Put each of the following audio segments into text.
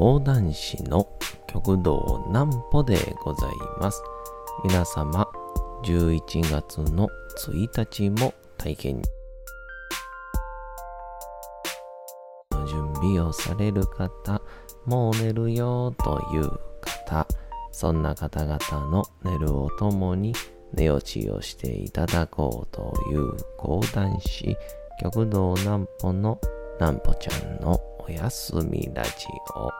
講談師の極道南歩でございます。皆様、11月の1日も大変準備をされる方、もう寝るよという方、そんな方々の寝るをともに寝落ちをしていただこうという講談師、極道南歩の南歩ちゃんのおやすみラジオ。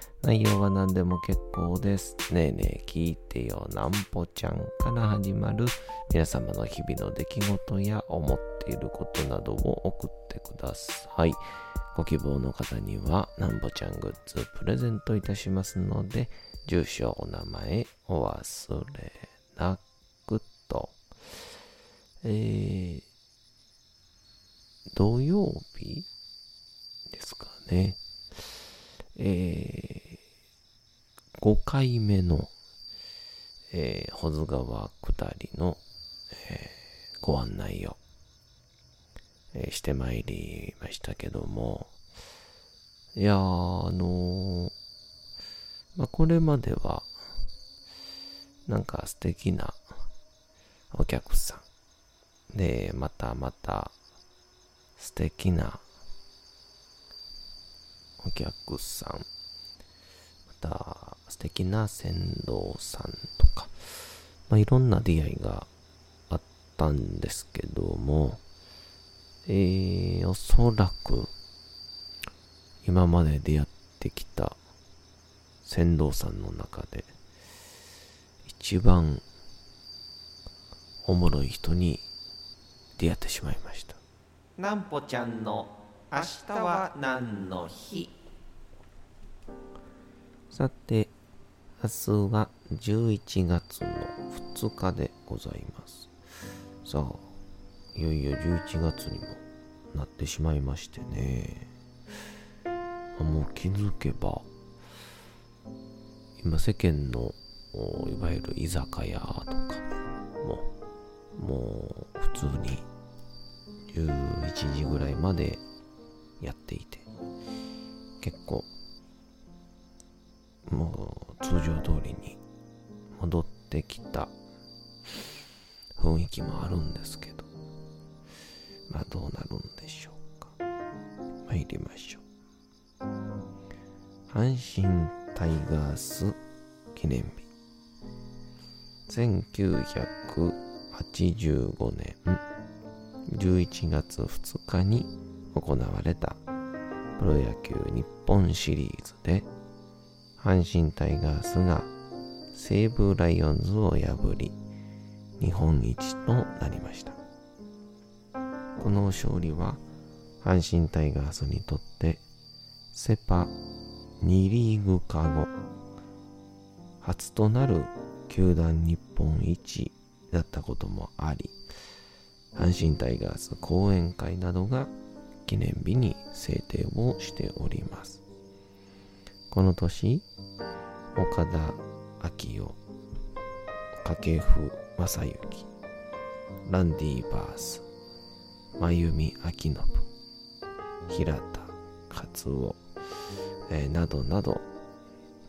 内容は何でも結構です。ねえねえ聞いてよなんぽちゃんから始まる皆様の日々の出来事や思っていることなどを送ってください。ご希望の方にはなんぽちゃんグッズプレゼントいたしますので、住所、お名前お忘れなくと。えー、土曜日ですかね。えー、5回目の、えー、保津川下りの、えー、ご案内を、えー、してまいりましたけども、いや、あのー、まあ、これまでは、なんか素敵なお客さん。で、またまた素敵なお客さん、また素敵な船頭さんとか、まあ、いろんな出会いがあったんですけども、えー、おそらく今まで出会ってきた船頭さんの中で一番おもろい人に出会ってしまいました。なんぽちゃんの明日は何の日？さて、明日は11月の2日でございます。さあ、いよいよ11月にもなってしまいましてね。もう気づけば、今世間のいわゆる居酒屋とかも、もう普通に11時ぐらいまでやっていて、結構もう通常通りに戻ってきた雰囲気もあるんですけど、まあどうなるんでしょうか。参りましょう。阪神タイガース記念日。1985年11月2日に行われたプロ野球日本シリーズで阪神タイガースが西武ライオンズを破り日本一となりました。この勝利は阪神タイガースにとってセパ2リーグ化後初となる球団日本一だったこともあり阪神タイガース講演会などが記念日に制定をしております。この年、岡田昭夫、掛布正幸、ランディ・バース、真由美明信、平田勝夫、えー、などなど、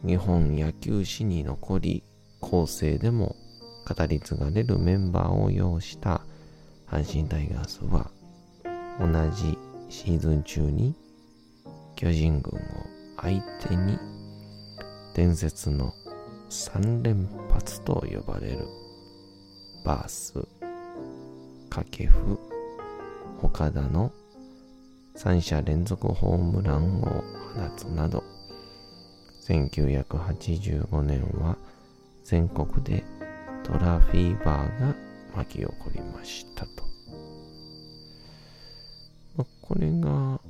日本野球史に残り、後世でも語り継がれるメンバーを擁した阪神タイガースは、同じシーズン中に巨人軍を相手に伝説の3連発と呼ばれるバース、掛布、岡田の3者連続ホームランを放つなど1985年は全国でトラフィーバーが巻き起こりましたと。まこれが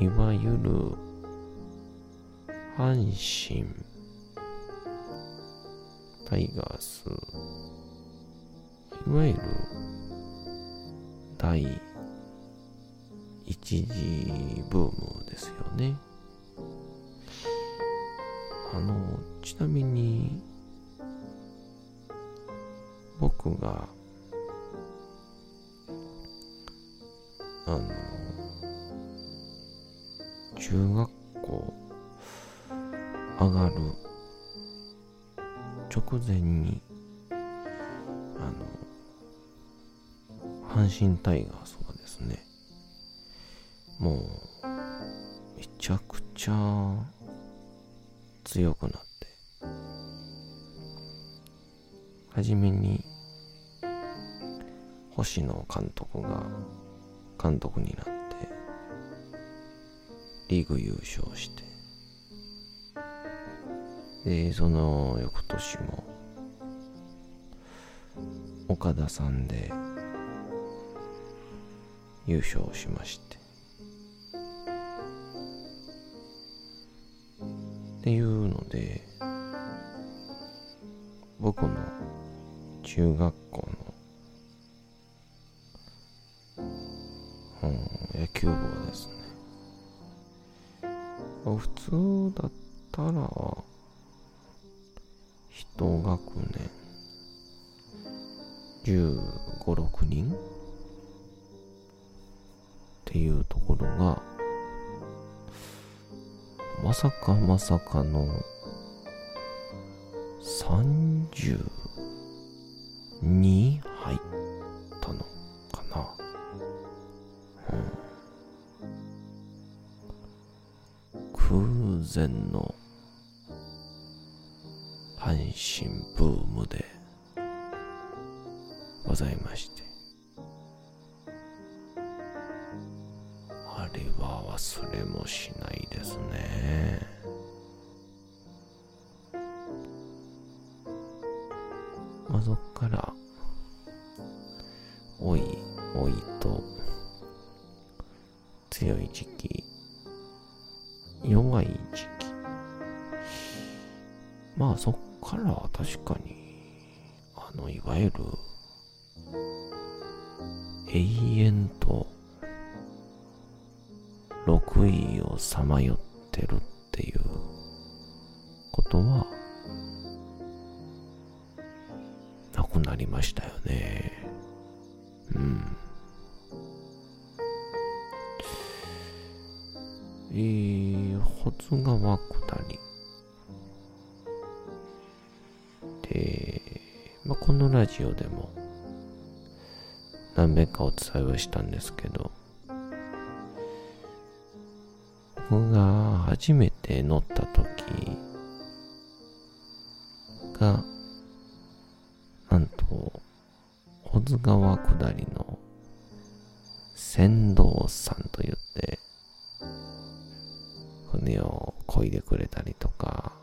いわゆる阪神。タイガース。いわゆる第一次ブームですよね。あのちなみに僕があの中学校上がる。直前にあの阪神タイガースがですねもうめちゃくちゃ強くなって初めに星野監督が監督になってリーグ優勝してでその翌年も岡田さんで優勝しまして。っていうので僕の中学校の、うん、野球部はですね普通だったら同学年。15、6人。っていうところがまさかまさかの32ございまして。あれは忘れもしないですね。まあそっからおいおいと強い時期弱い時期。まあそっから確かにあのいわゆる永遠と6位をさまよってるっていうことはなくなりましたよね。うん。えー、保津川下り。で、まあ、このラジオでも何べんかお伝えをしたんですけど、僕が初めて乗った時が、なんと、保津川下りの船頭さんと言って、船を漕いでくれたりとか、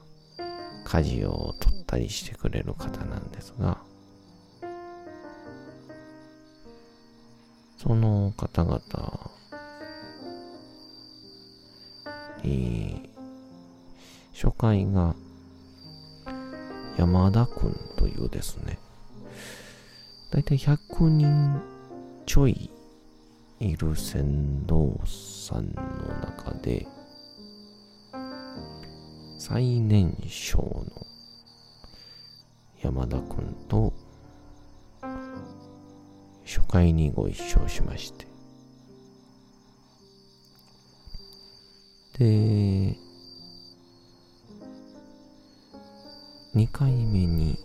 舵を取ったりしてくれる方なんですが、方々に、初回が山田くんというですね、だいたい100人ちょいいる船頭さんの中で、最年少の山田くんと初回にご一緒しまして。で2回目に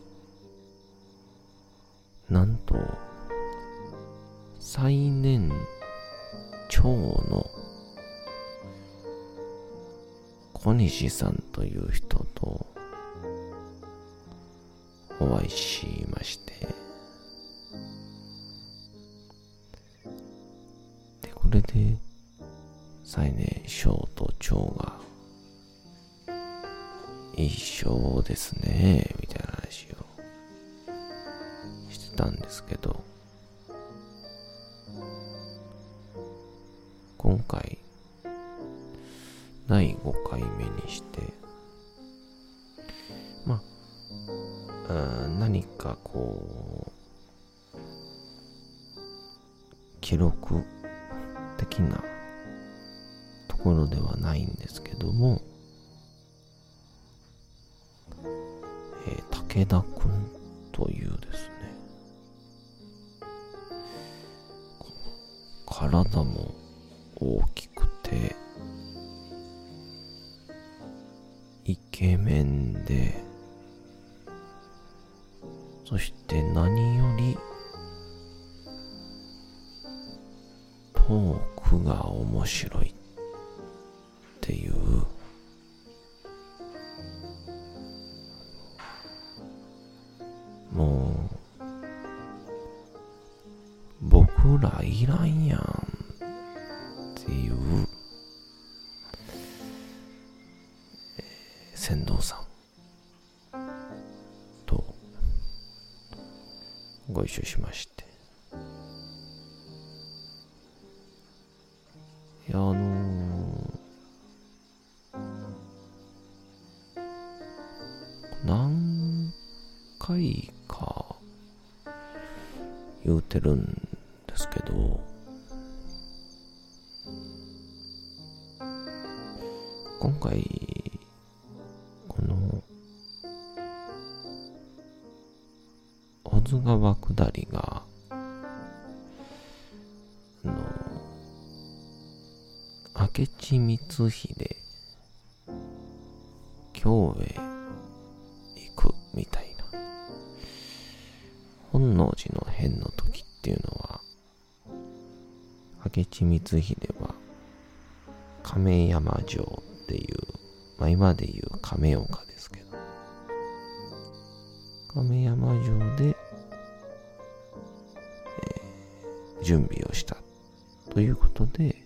なんと最年長の小西さんという人とお会いしまして。でこれで最年少生が。一生ですね。武田くんというですね体も大きくてイケメンでそして何よりトークが面白いっていういらんやんっていう、えー、船頭さんとご一緒しまして。いやあのー、何回か言うてるんですけど今回この小津川下りがあの明智光秀山城っていう、まあ、今でいう亀岡ですけど。亀山城で、えー、準備をしたということで、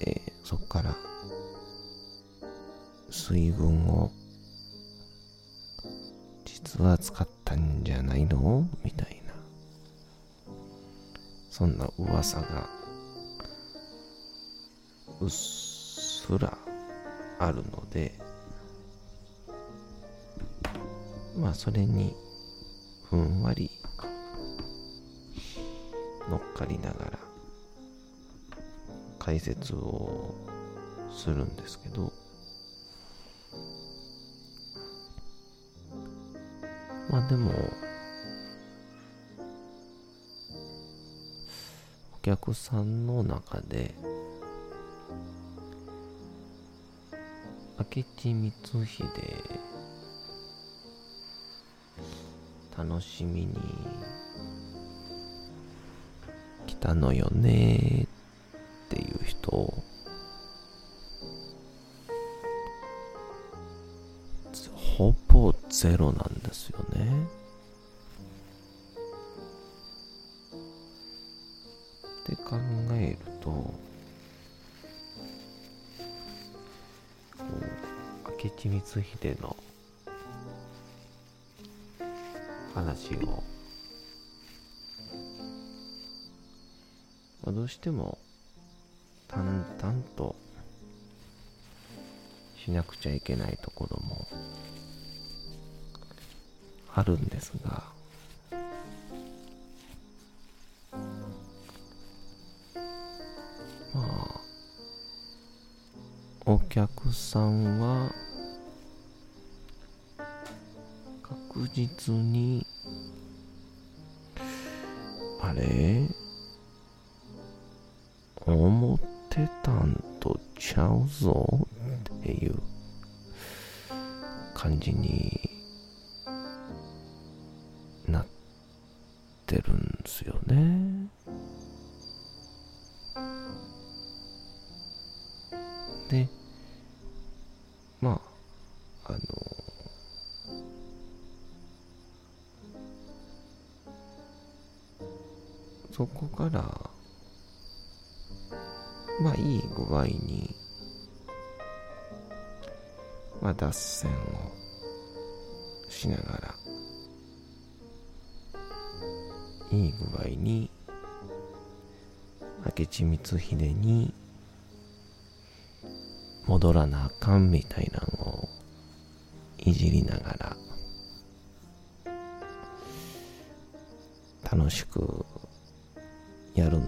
えー、そこから水軍を実は使ったんじゃないの？みたいな。そんな噂がうっすらあるのでまあそれにふんわり乗っかりながら解説をするんですけどまあでもお客さんの中で明智光秀。楽しみに。来たのよね。っていう人。ほぼゼロなんですよね。光秀の話を、まあ、どうしても淡々としなくちゃいけないところもあるんですが。まあお客さんは実に。あれ？思ってたんとちゃうぞっていう感じにそこから、まあいい具合に、まあ脱線をしながら、いい具合に、明智光秀に戻らなあかんみたいなのをいじりながら楽しく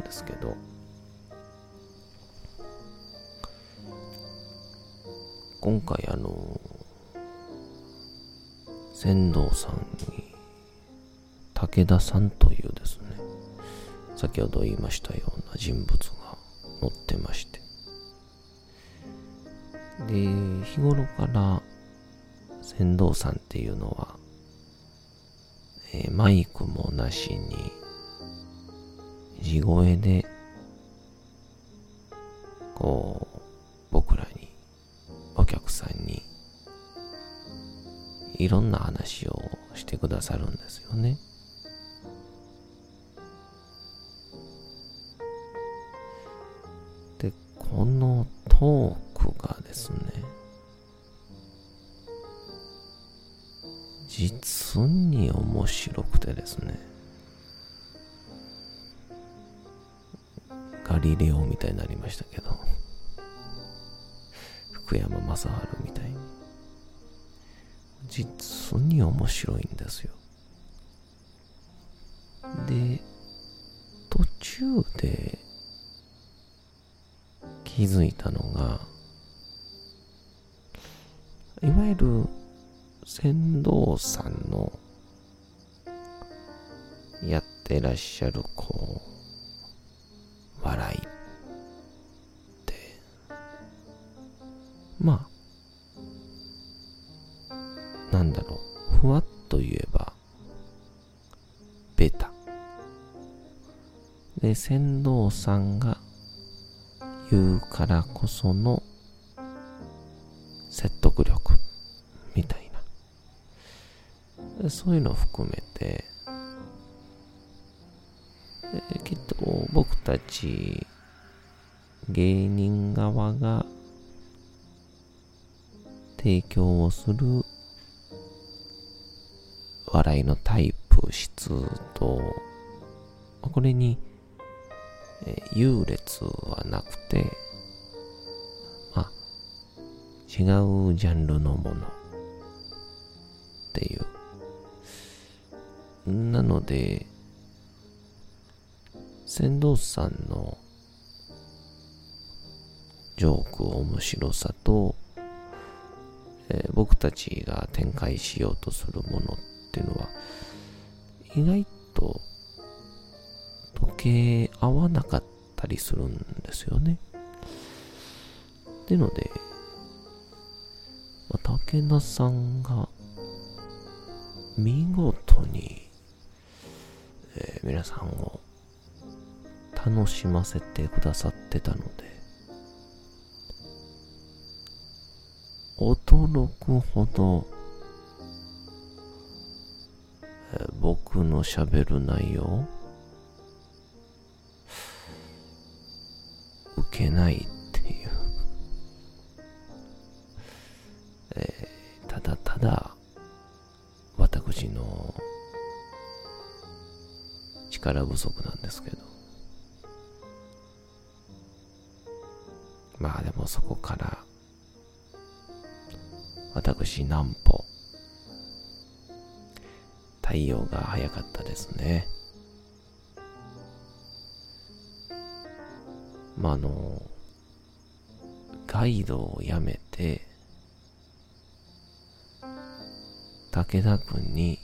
ですけど、今回あの、船頭さんに、武田さんというですね、先ほど言いましたような人物が乗ってまして、で、日頃から船頭さんっていうのは、マイクもなしに、地声で、こう、僕らに、お客さんに、いろんな話をしてくださるんですよね。で、このトークがですね、実に面白くてですね、リレオみたいになりましたけど、福山雅治みたいに、実に面白いんですよ。で、途中で気づいたのが、いわゆる船頭さんのやってらっしゃるこうベタ。で船頭さんが言うからこその説得力みたいな。そういうのを含めてきっと僕たち芸人側が提供をする笑いのタイプ。質とこれにえ優劣はなくて、まあ、違うジャンルのものっていう。なので、船頭さんのジョーク面白さと、えー、僕たちが展開しようとするものっていうのは、意外と時計合わなかったりするんですよね。ってので、まあ、武田さんが見事に、えー、皆さんを楽しませてくださってたので、驚くほど、の喋る内容？受けないっていう、えー、ただただ私の力不足なんですけど。まあでもそこから私南歩太陽が早かったですね。まあ、あの、ガイドを辞めて、武田君に、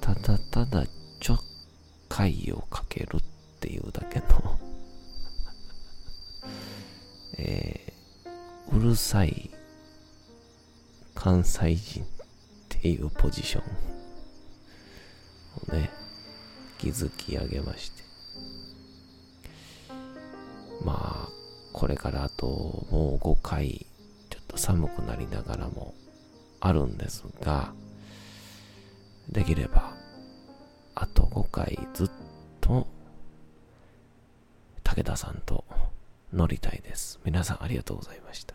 ただただちょっかいをかけるっていうだけの えー、うるさい関西人いうポジションをね、築き上げまして、まあ、これからあともう5回、ちょっと寒くなりながらもあるんですが、できれば、あと5回ずっと、武田さんと乗りたいです。皆さんありがとうございました。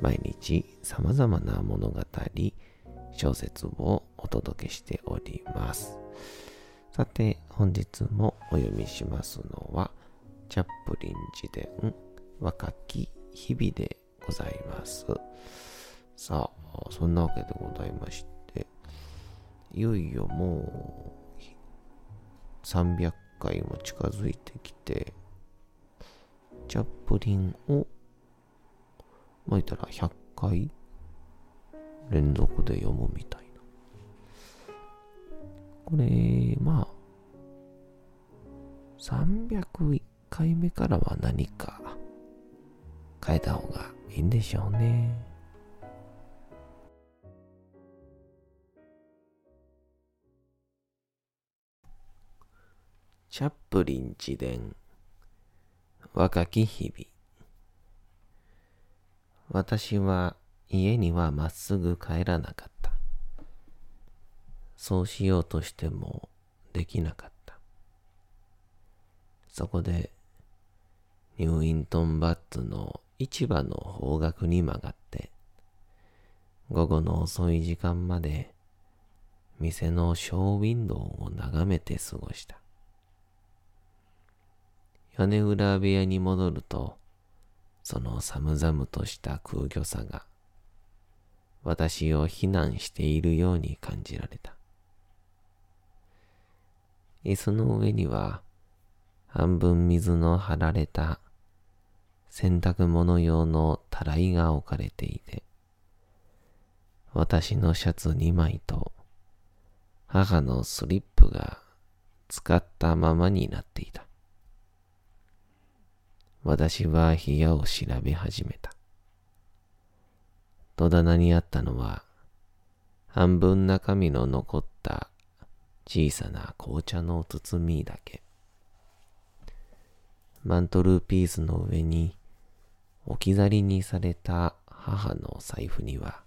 毎日様々な物語、小説をお届けしております。さて、本日もお読みしますのは、チャップリン自伝若き日々でございます。さあ、そんなわけでございまして、いよいよもう300回も近づいてきて、チャップリンをまあ、言ったら100回連続で読むみたいな。これ、まあ、301回目からは何か変えた方がいいんでしょうね。チャップリン自伝若き日々私は家にはまっすぐ帰らなかった。そうしようとしてもできなかった。そこで、ニューイントンバッツの市場の方角に曲がって、午後の遅い時間まで店のショーウィンドウを眺めて過ごした。屋根裏部屋に戻ると、その寒々とした空虚さが私を非難しているように感じられた。椅子の上には半分水の張られた洗濯物用のたらいが置かれていて、私のシャツ2枚と母のスリップが使ったままになっていた。私は部屋を調べ始めた。戸棚にあったのは、半分中身の残った小さな紅茶の包みだけ。マントルピースの上に置き去りにされた母の財布には、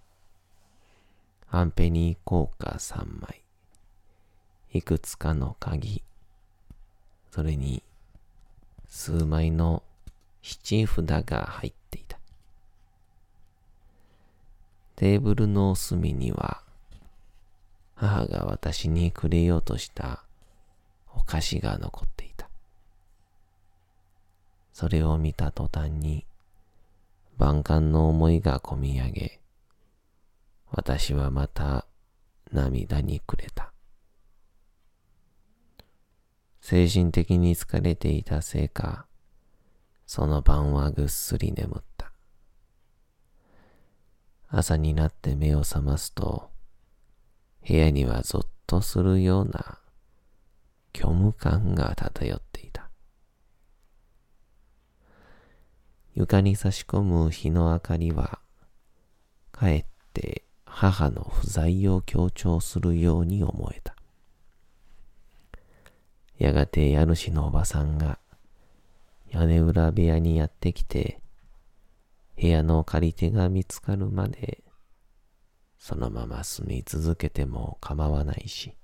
アンペニー硬貨3枚、いくつかの鍵、それに数枚の七札が入っていた。テーブルの隅には、母が私にくれようとしたお菓子が残っていた。それを見た途端に、万感の思いがこみ上げ、私はまた涙にくれた。精神的に疲れていたせいか、その晩はぐっすり眠った。朝になって目を覚ますと、部屋にはぞっとするような虚無感が漂っていた。床に差し込む日の明かりは、かえって母の不在を強調するように思えた。やがて家主のおばさんが屋根裏部屋にやってきて、部屋の借り手が見つかるまで、そのまま住み続けても構わないし、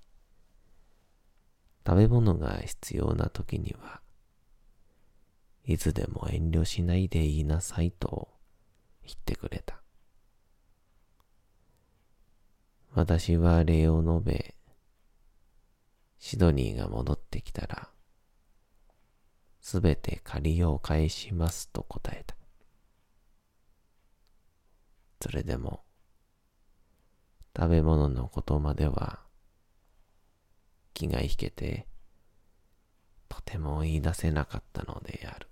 食べ物が必要な時には、いつでも遠慮しないで言いなさいと言ってくれた。私は礼を述べ、シドニーが戻ってきたら、すべて借りを返しますと答えた。それでも、食べ物のことまでは気が引けて、とても言い出せなかったのである。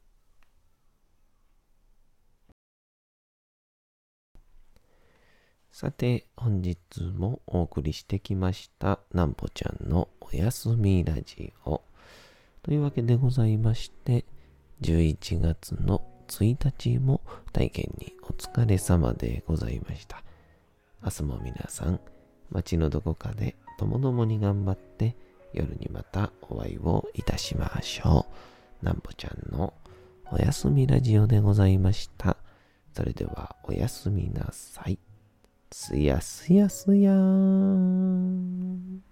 さて、本日もお送りしてきました、なんぽちゃんのおやすみラジオ。というわけでございまして、11月の1日も体験にお疲れ様でございました。明日も皆さん、街のどこかでともどもに頑張って夜にまたお会いをいたしましょう。なんぼちゃんのおやすみラジオでございました。それではおやすみなさい。すやすやすやーん。